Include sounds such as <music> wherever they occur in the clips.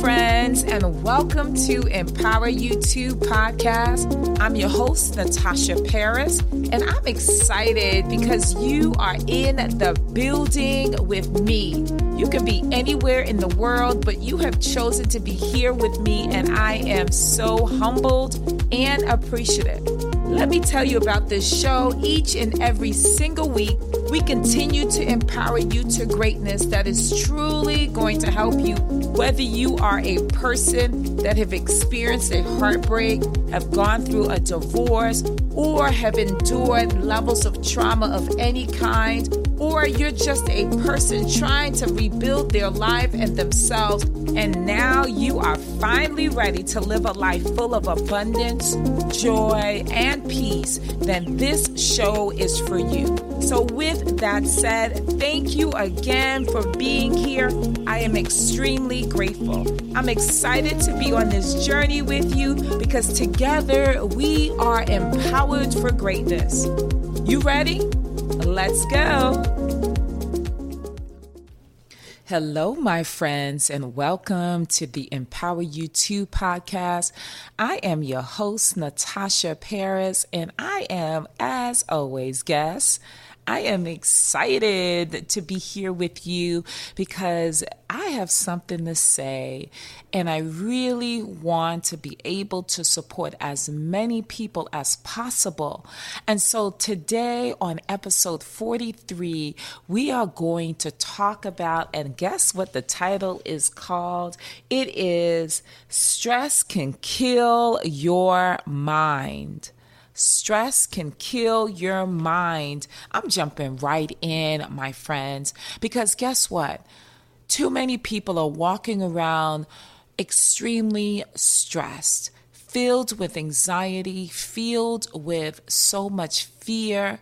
friends, and welcome to Empower U2 podcast. I'm your host, Natasha Parris, and I'm excited because you are in the building with me. You can be anywhere in the world, but you have chosen to be here with me, and I am so humbled and appreciative. Let me tell you about this show. Each and every single week, we continue to empower you to greatness that is truly going to help you, whether you are a person that have experienced a heartbreak, have gone through a divorce, or have endured levels of trauma of any kind, or you're just a person trying to rebuild their life and themselves, and now you are finally ready to live a life full of abundance, joy, and peace, then this show is for you. So, with that said, thank you again for being here. I am extremely grateful. I'm excited to be on this journey with you because together we are empowered for greatness. You ready? Let's go. Hello, my friends, and welcome to the Empower U2 podcast. I am your host, Natasha Parris, and I am, as always, guest I am excited to be here with you because I have something to say and I really want to be able to support as many people as possible. And so today on episode 43, we are going to talk about, and guess what the title is called? It is Stress Can Kill Your Mind. Stress can kill your mind. I'm jumping right in, my friends, because guess what? Too many people are walking around extremely stressed, filled with anxiety, filled with so much fear.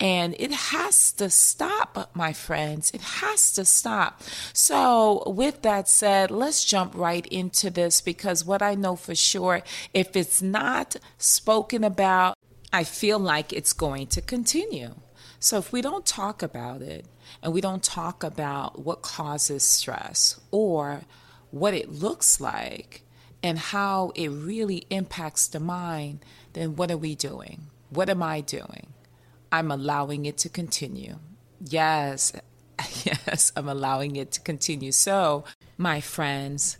And it has to stop, my friends. It has to stop. So, with that said, let's jump right into this because what I know for sure, if it's not spoken about, I feel like it's going to continue. So, if we don't talk about it and we don't talk about what causes stress or what it looks like and how it really impacts the mind, then what are we doing? What am I doing? I'm allowing it to continue. Yes, <laughs> yes, I'm allowing it to continue. So, my friends,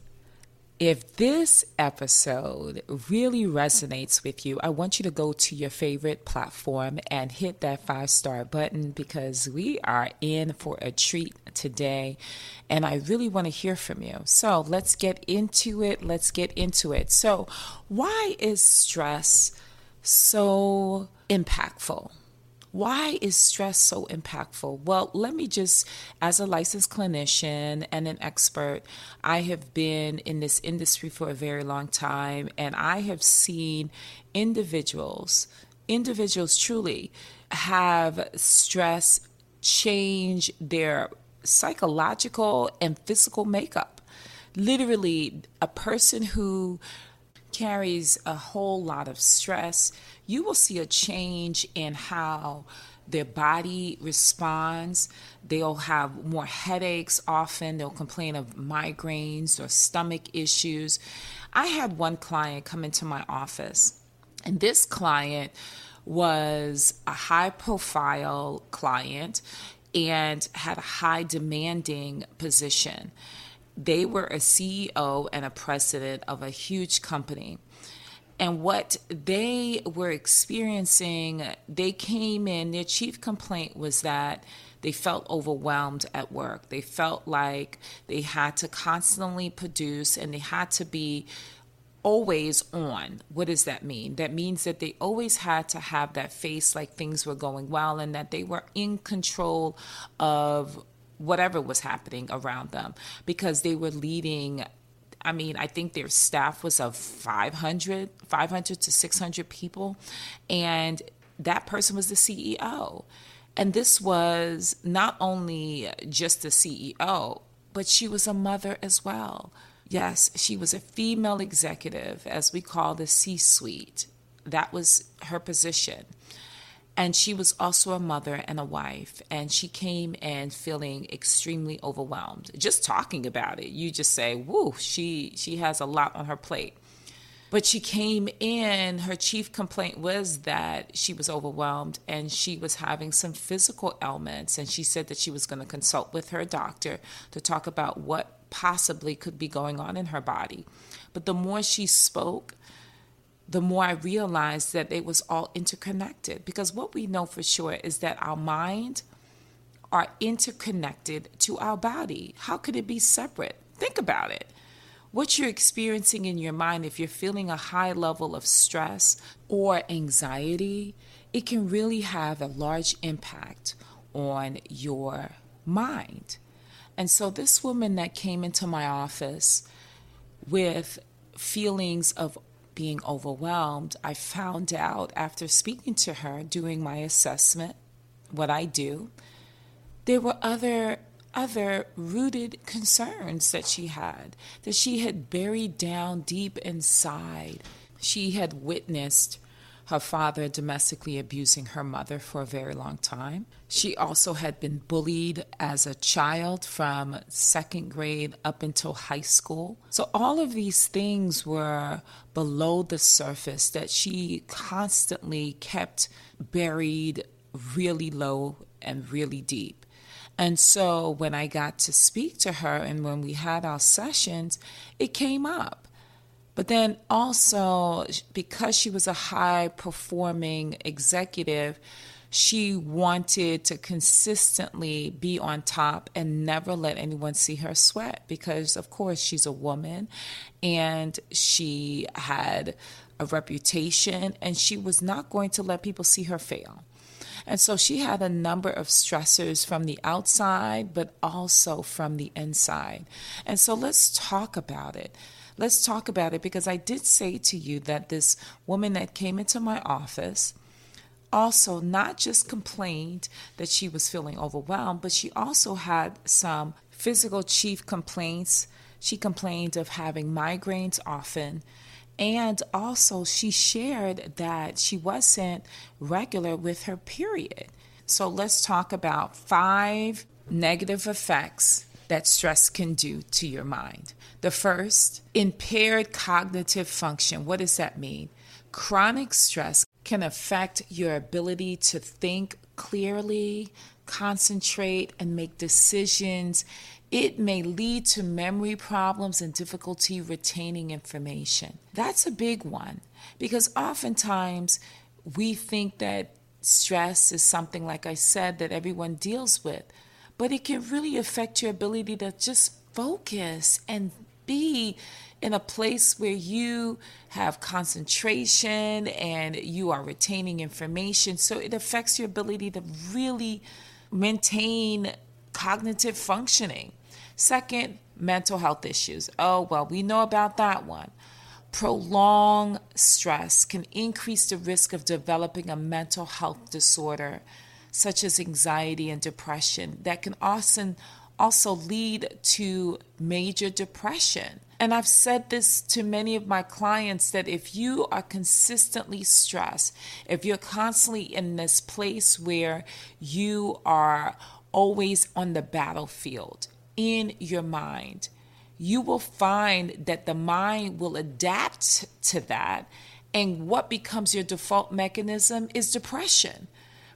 if this episode really resonates with you, I want you to go to your favorite platform and hit that five star button because we are in for a treat today. And I really want to hear from you. So let's get into it. Let's get into it. So, why is stress so impactful? Why is stress so impactful? Well, let me just, as a licensed clinician and an expert, I have been in this industry for a very long time, and I have seen individuals, individuals truly have stress change their psychological and physical makeup. Literally, a person who carries a whole lot of stress, you will see a change in how their body responds. They'll have more headaches often. They'll complain of migraines or stomach issues. I had one client come into my office, and this client was a high profile client and had a high demanding position. They were a CEO and a president of a huge company. And what they were experiencing, they came in, their chief complaint was that they felt overwhelmed at work. They felt like they had to constantly produce and they had to be always on. What does that mean? That means that they always had to have that face like things were going well and that they were in control of whatever was happening around them because they were leading I mean, I think their staff was of 500, 500 to 600 people, and that person was the CEO. And this was not only just the CEO, but she was a mother as well. Yes, she was a female executive, as we call the C suite. That was her position. And she was also a mother and a wife. And she came in feeling extremely overwhelmed. Just talking about it, you just say, whoo, she, she has a lot on her plate. But she came in, her chief complaint was that she was overwhelmed and she was having some physical ailments. And she said that she was going to consult with her doctor to talk about what possibly could be going on in her body. But the more she spoke, the more I realized that it was all interconnected. Because what we know for sure is that our mind are interconnected to our body. How could it be separate? Think about it. What you're experiencing in your mind, if you're feeling a high level of stress or anxiety, it can really have a large impact on your mind. And so, this woman that came into my office with feelings of being overwhelmed, I found out after speaking to her, doing my assessment, what I do, there were other other rooted concerns that she had, that she had buried down deep inside. She had witnessed her father domestically abusing her mother for a very long time. She also had been bullied as a child from second grade up until high school. So, all of these things were below the surface that she constantly kept buried really low and really deep. And so, when I got to speak to her and when we had our sessions, it came up. But then also, because she was a high performing executive, she wanted to consistently be on top and never let anyone see her sweat because, of course, she's a woman and she had a reputation and she was not going to let people see her fail. And so she had a number of stressors from the outside, but also from the inside. And so let's talk about it. Let's talk about it because I did say to you that this woman that came into my office also not just complained that she was feeling overwhelmed, but she also had some physical chief complaints. She complained of having migraines often. And also, she shared that she wasn't regular with her period. So, let's talk about five negative effects that stress can do to your mind. The first, impaired cognitive function. What does that mean? Chronic stress can affect your ability to think clearly, concentrate, and make decisions. It may lead to memory problems and difficulty retaining information. That's a big one because oftentimes we think that stress is something, like I said, that everyone deals with but it can really affect your ability to just focus and be in a place where you have concentration and you are retaining information. So it affects your ability to really maintain cognitive functioning. Second, mental health issues. Oh, well, we know about that one. Prolonged stress can increase the risk of developing a mental health disorder such as anxiety and depression, that can often also lead to major depression. And I've said this to many of my clients that if you are consistently stressed, if you're constantly in this place where you are always on the battlefield in your mind, you will find that the mind will adapt to that. And what becomes your default mechanism is depression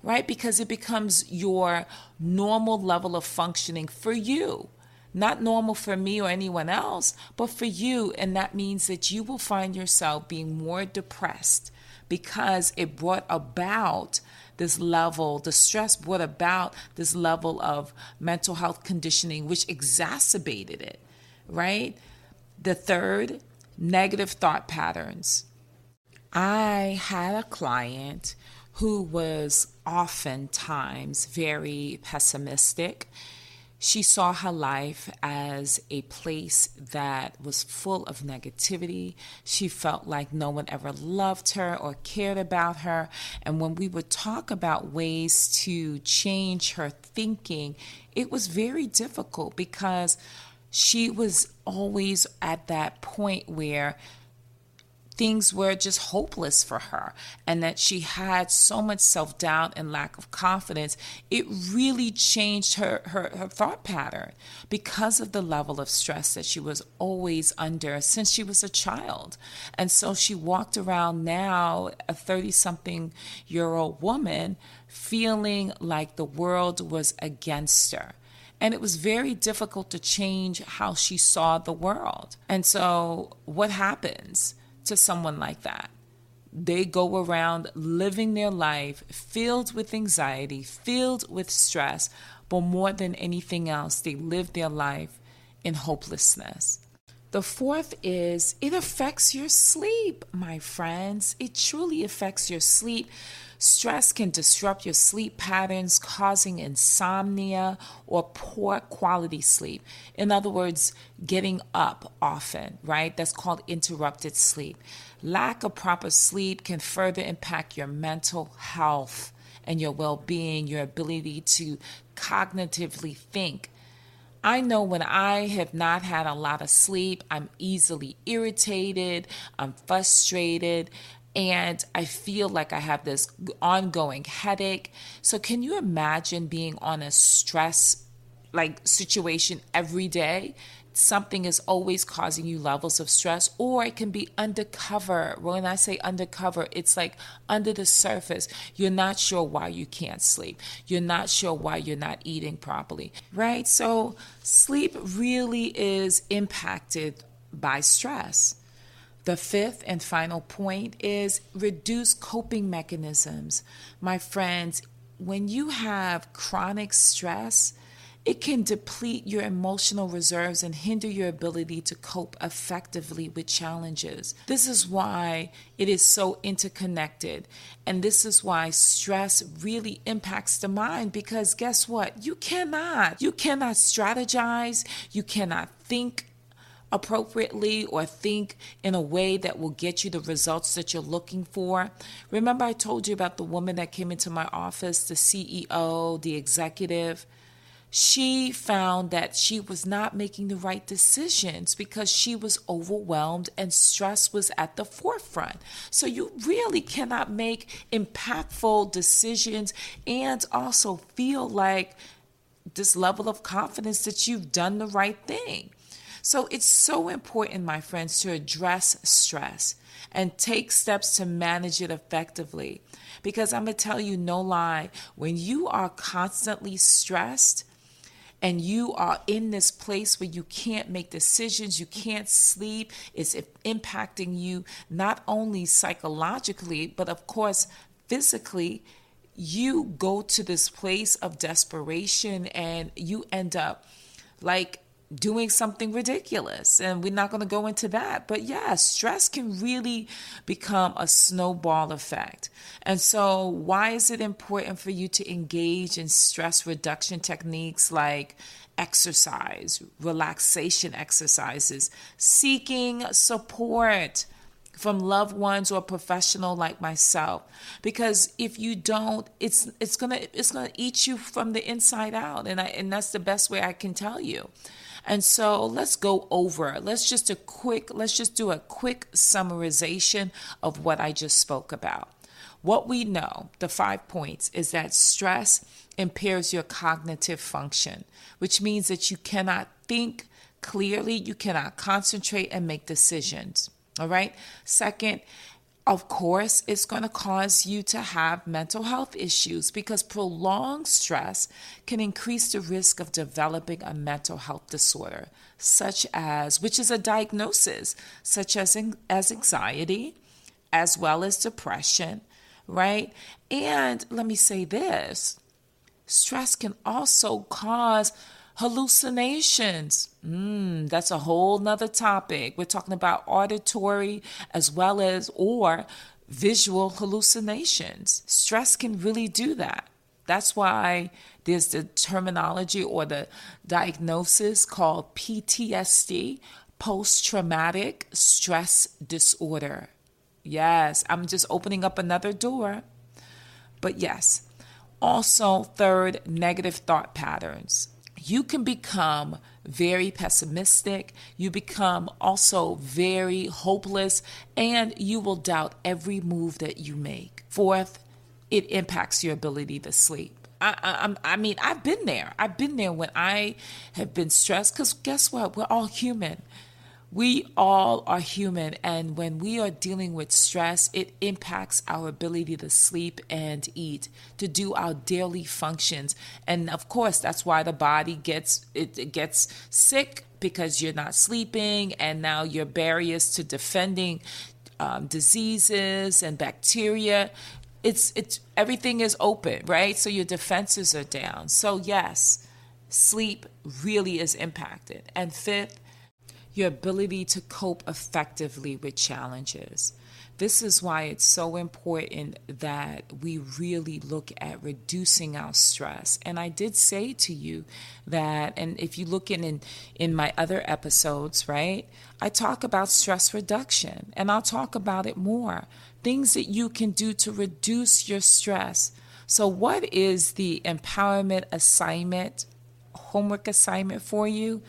right? Because it becomes your normal level of functioning for you. Not normal for me or anyone else, but for you. And that means that you will find yourself being more depressed because it brought about this level, the stress brought about this level of mental health conditioning, which exacerbated it, right? The third, negative thought patterns. I had a client who was oftentimes very pessimistic. She saw her life as a place that was full of negativity. She felt like no one ever loved her or cared about her. And when we would talk about ways to change her thinking, it was very difficult because she was always at that point where things were just hopeless for her and that she had so much self doubt and lack of confidence, it really changed her, her, her thought pattern because of the level of stress that she was always under since she was a child. And so she walked around now, a 30 something year old woman, feeling like the world was against her. And it was very difficult to change how she saw the world. And so, what happens? To someone like that. They go around living their life filled with anxiety, filled with stress, but more than anything else, they live their life in hopelessness. The fourth is it affects your sleep, my friends. It truly affects your sleep. Stress can disrupt your sleep patterns, causing insomnia or poor quality sleep. In other words, getting up often, right? That's called interrupted sleep. Lack of proper sleep can further impact your mental health and your well being, your ability to cognitively think I know when I have not had a lot of sleep, I'm easily irritated, I'm frustrated, and I feel like I have this ongoing headache. So, can you imagine being on a stress like situation every day? something is always causing you levels of stress, or it can be undercover. When I say undercover, it's like under the surface. You're not sure why you can't sleep. You're not sure why you're not eating properly, right? So, sleep really is impacted by stress. The fifth and final point is reduce coping mechanisms. My friends, when you have chronic stress, it can deplete your emotional reserves and hinder your ability to cope effectively with challenges. This is why it is so interconnected. And this is why stress really impacts the mind because guess what? You cannot. You cannot strategize. You cannot think appropriately or think in a way that will get you the results that you're looking for. Remember, I told you about the woman that came into my office, the CEO, the executive she found that she was not making the right decisions because she was overwhelmed and stress was at the forefront. So you really cannot make impactful decisions and also feel like this level of confidence that you've done the right thing. So it's so important, my friends, to address stress and take steps to manage it effectively. Because I'm going to tell you no lie, when you are constantly stressed, and you are in this place where you can't make decisions, you can't sleep, it's impacting you not only psychologically, but of course, physically, you go to this place of desperation and you end up like doing something ridiculous. And we're not going to go into that. But yeah, stress can really become a snowball effect. And so, why is it important for you to engage in stress reduction techniques like exercise, relaxation exercises, seeking support? from loved ones or professional like myself because if you don't it's it's going to it's going to eat you from the inside out and I, and that's the best way I can tell you and so let's go over. Let's just a quick let's just do a quick summarization of what I just spoke about. What we know, the 5 points is that stress impairs your cognitive function, which means that you cannot think clearly, you cannot concentrate and make decisions. All right? Second, of course, it's going to cause you to have mental health issues because prolonged stress can increase the risk of developing a mental health disorder, such as, which is a diagnosis, such as, as anxiety, as well as depression, right? And let me say this stress can also cause Hallucinations. Mm, that's a whole nother topic. We're talking about auditory as well as or visual hallucinations. Stress can really do that. That's why there's the terminology or the diagnosis called PTSD, post traumatic stress disorder. Yes, I'm just opening up another door. But yes, also, third, negative thought patterns you can become very pessimistic. You become also very hopeless, and you will doubt every move that you make. Fourth, it impacts your ability to sleep. I, I, I mean, I've been there. I've been there when I have been stressed because guess what? We're all human. We all are human, and when we are dealing with stress, it impacts our ability to sleep and eat, to do our daily functions. And of course, that's why the body gets it, gets sick because you're not sleeping, and now your barriers to defending um, diseases and bacteria it's it's everything is open, right? So your defenses are down. So yes, sleep really is impacted. And fifth, your ability to cope effectively with challenges. This is why it's so important that we really look at reducing our stress. And I did say to you that, and if you look in, in, in my other episodes, right, I talk about stress reduction and I'll talk about it more. Things that you can do to reduce your stress. So, what is the empowerment assignment, homework assignment for you?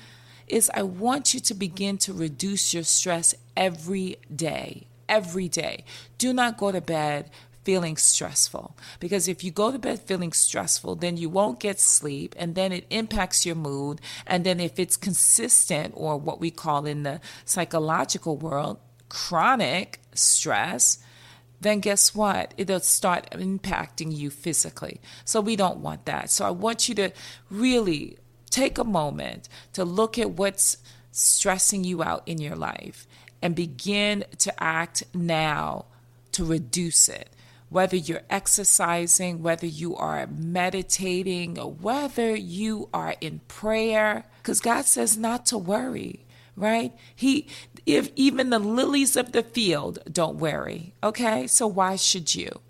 Is I want you to begin to reduce your stress every day every day. Do not go to bed feeling stressful because if you go to bed feeling stressful then you won't get sleep and then it impacts your mood and then if it's consistent or what we call in the psychological world chronic stress then guess what? It'll start impacting you physically. So we don't want that. So I want you to really take a moment to look at what's stressing you out in your life and begin to act now to reduce it. Whether you're exercising, whether you are meditating, or whether you are in prayer, because God says not to worry, right? He, if even the lilies of the field don't worry, okay? So why should you?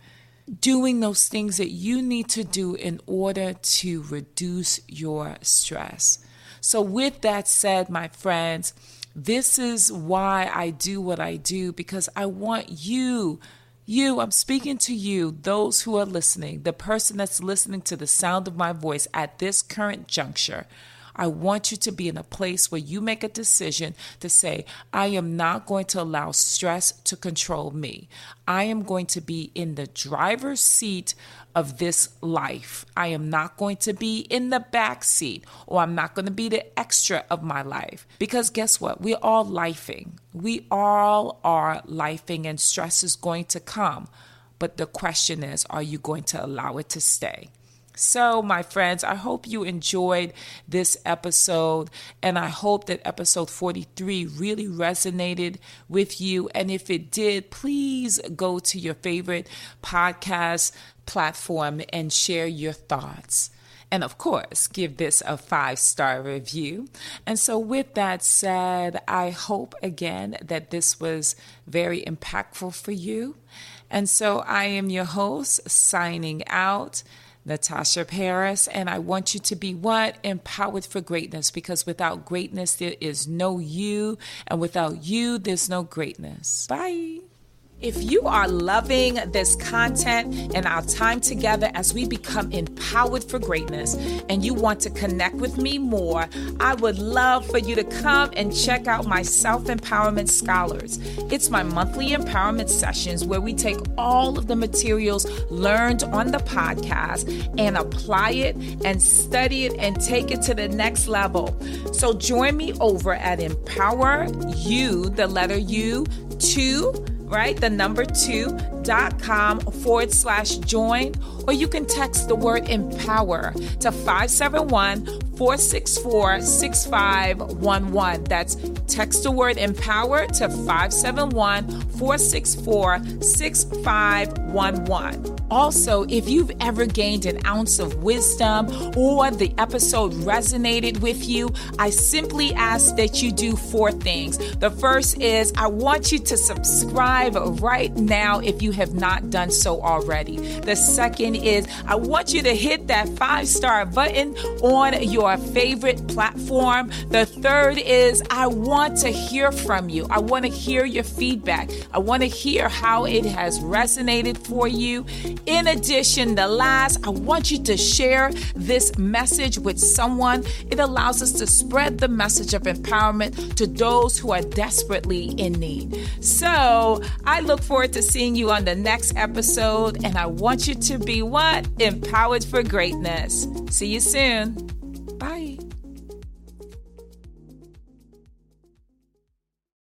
Doing those things that you need to do in order to reduce your stress. So, with that said, my friends, this is why I do what I do because I want you, you, I'm speaking to you, those who are listening, the person that's listening to the sound of my voice at this current juncture. I want you to be in a place where you make a decision to say, I am not going to allow stress to control me. I am going to be in the driver's seat of this life. I am not going to be in the back seat or I'm not going to be the extra of my life. Because guess what? We're all lifing. We all are lifing and stress is going to come. But the question is, are you going to allow it to stay? So, my friends, I hope you enjoyed this episode, and I hope that episode 43 really resonated with you. And if it did, please go to your favorite podcast platform and share your thoughts. And of course, give this a five star review. And so, with that said, I hope again that this was very impactful for you. And so, I am your host signing out. Natasha Parris, and I want you to be what? Empowered for greatness because without greatness, there is no you, and without you, there's no greatness. Bye. If you are loving this content and our time together as we become empowered for greatness and you want to connect with me more, I would love for you to come and check out my Self Empowerment Scholars. It's my monthly empowerment sessions where we take all of the materials learned on the podcast and apply it and study it and take it to the next level. So join me over at Empower You, the letter U, 2 right? The number two dot com forward slash join, or you can text the word empower to 571 464 6511. That's text the word empower to 571 464 6511. Also, if you've ever gained an ounce of wisdom or the episode resonated with you, I simply ask that you do four things. The first is I want you to subscribe right now if you have not done so already. The second is I want you to hit that five star button on your your favorite platform. The third is I want to hear from you. I want to hear your feedback. I want to hear how it has resonated for you. In addition, the last, I want you to share this message with someone. It allows us to spread the message of empowerment to those who are desperately in need. So I look forward to seeing you on the next episode, and I want you to be what? Empowered for greatness. See you soon. Bye.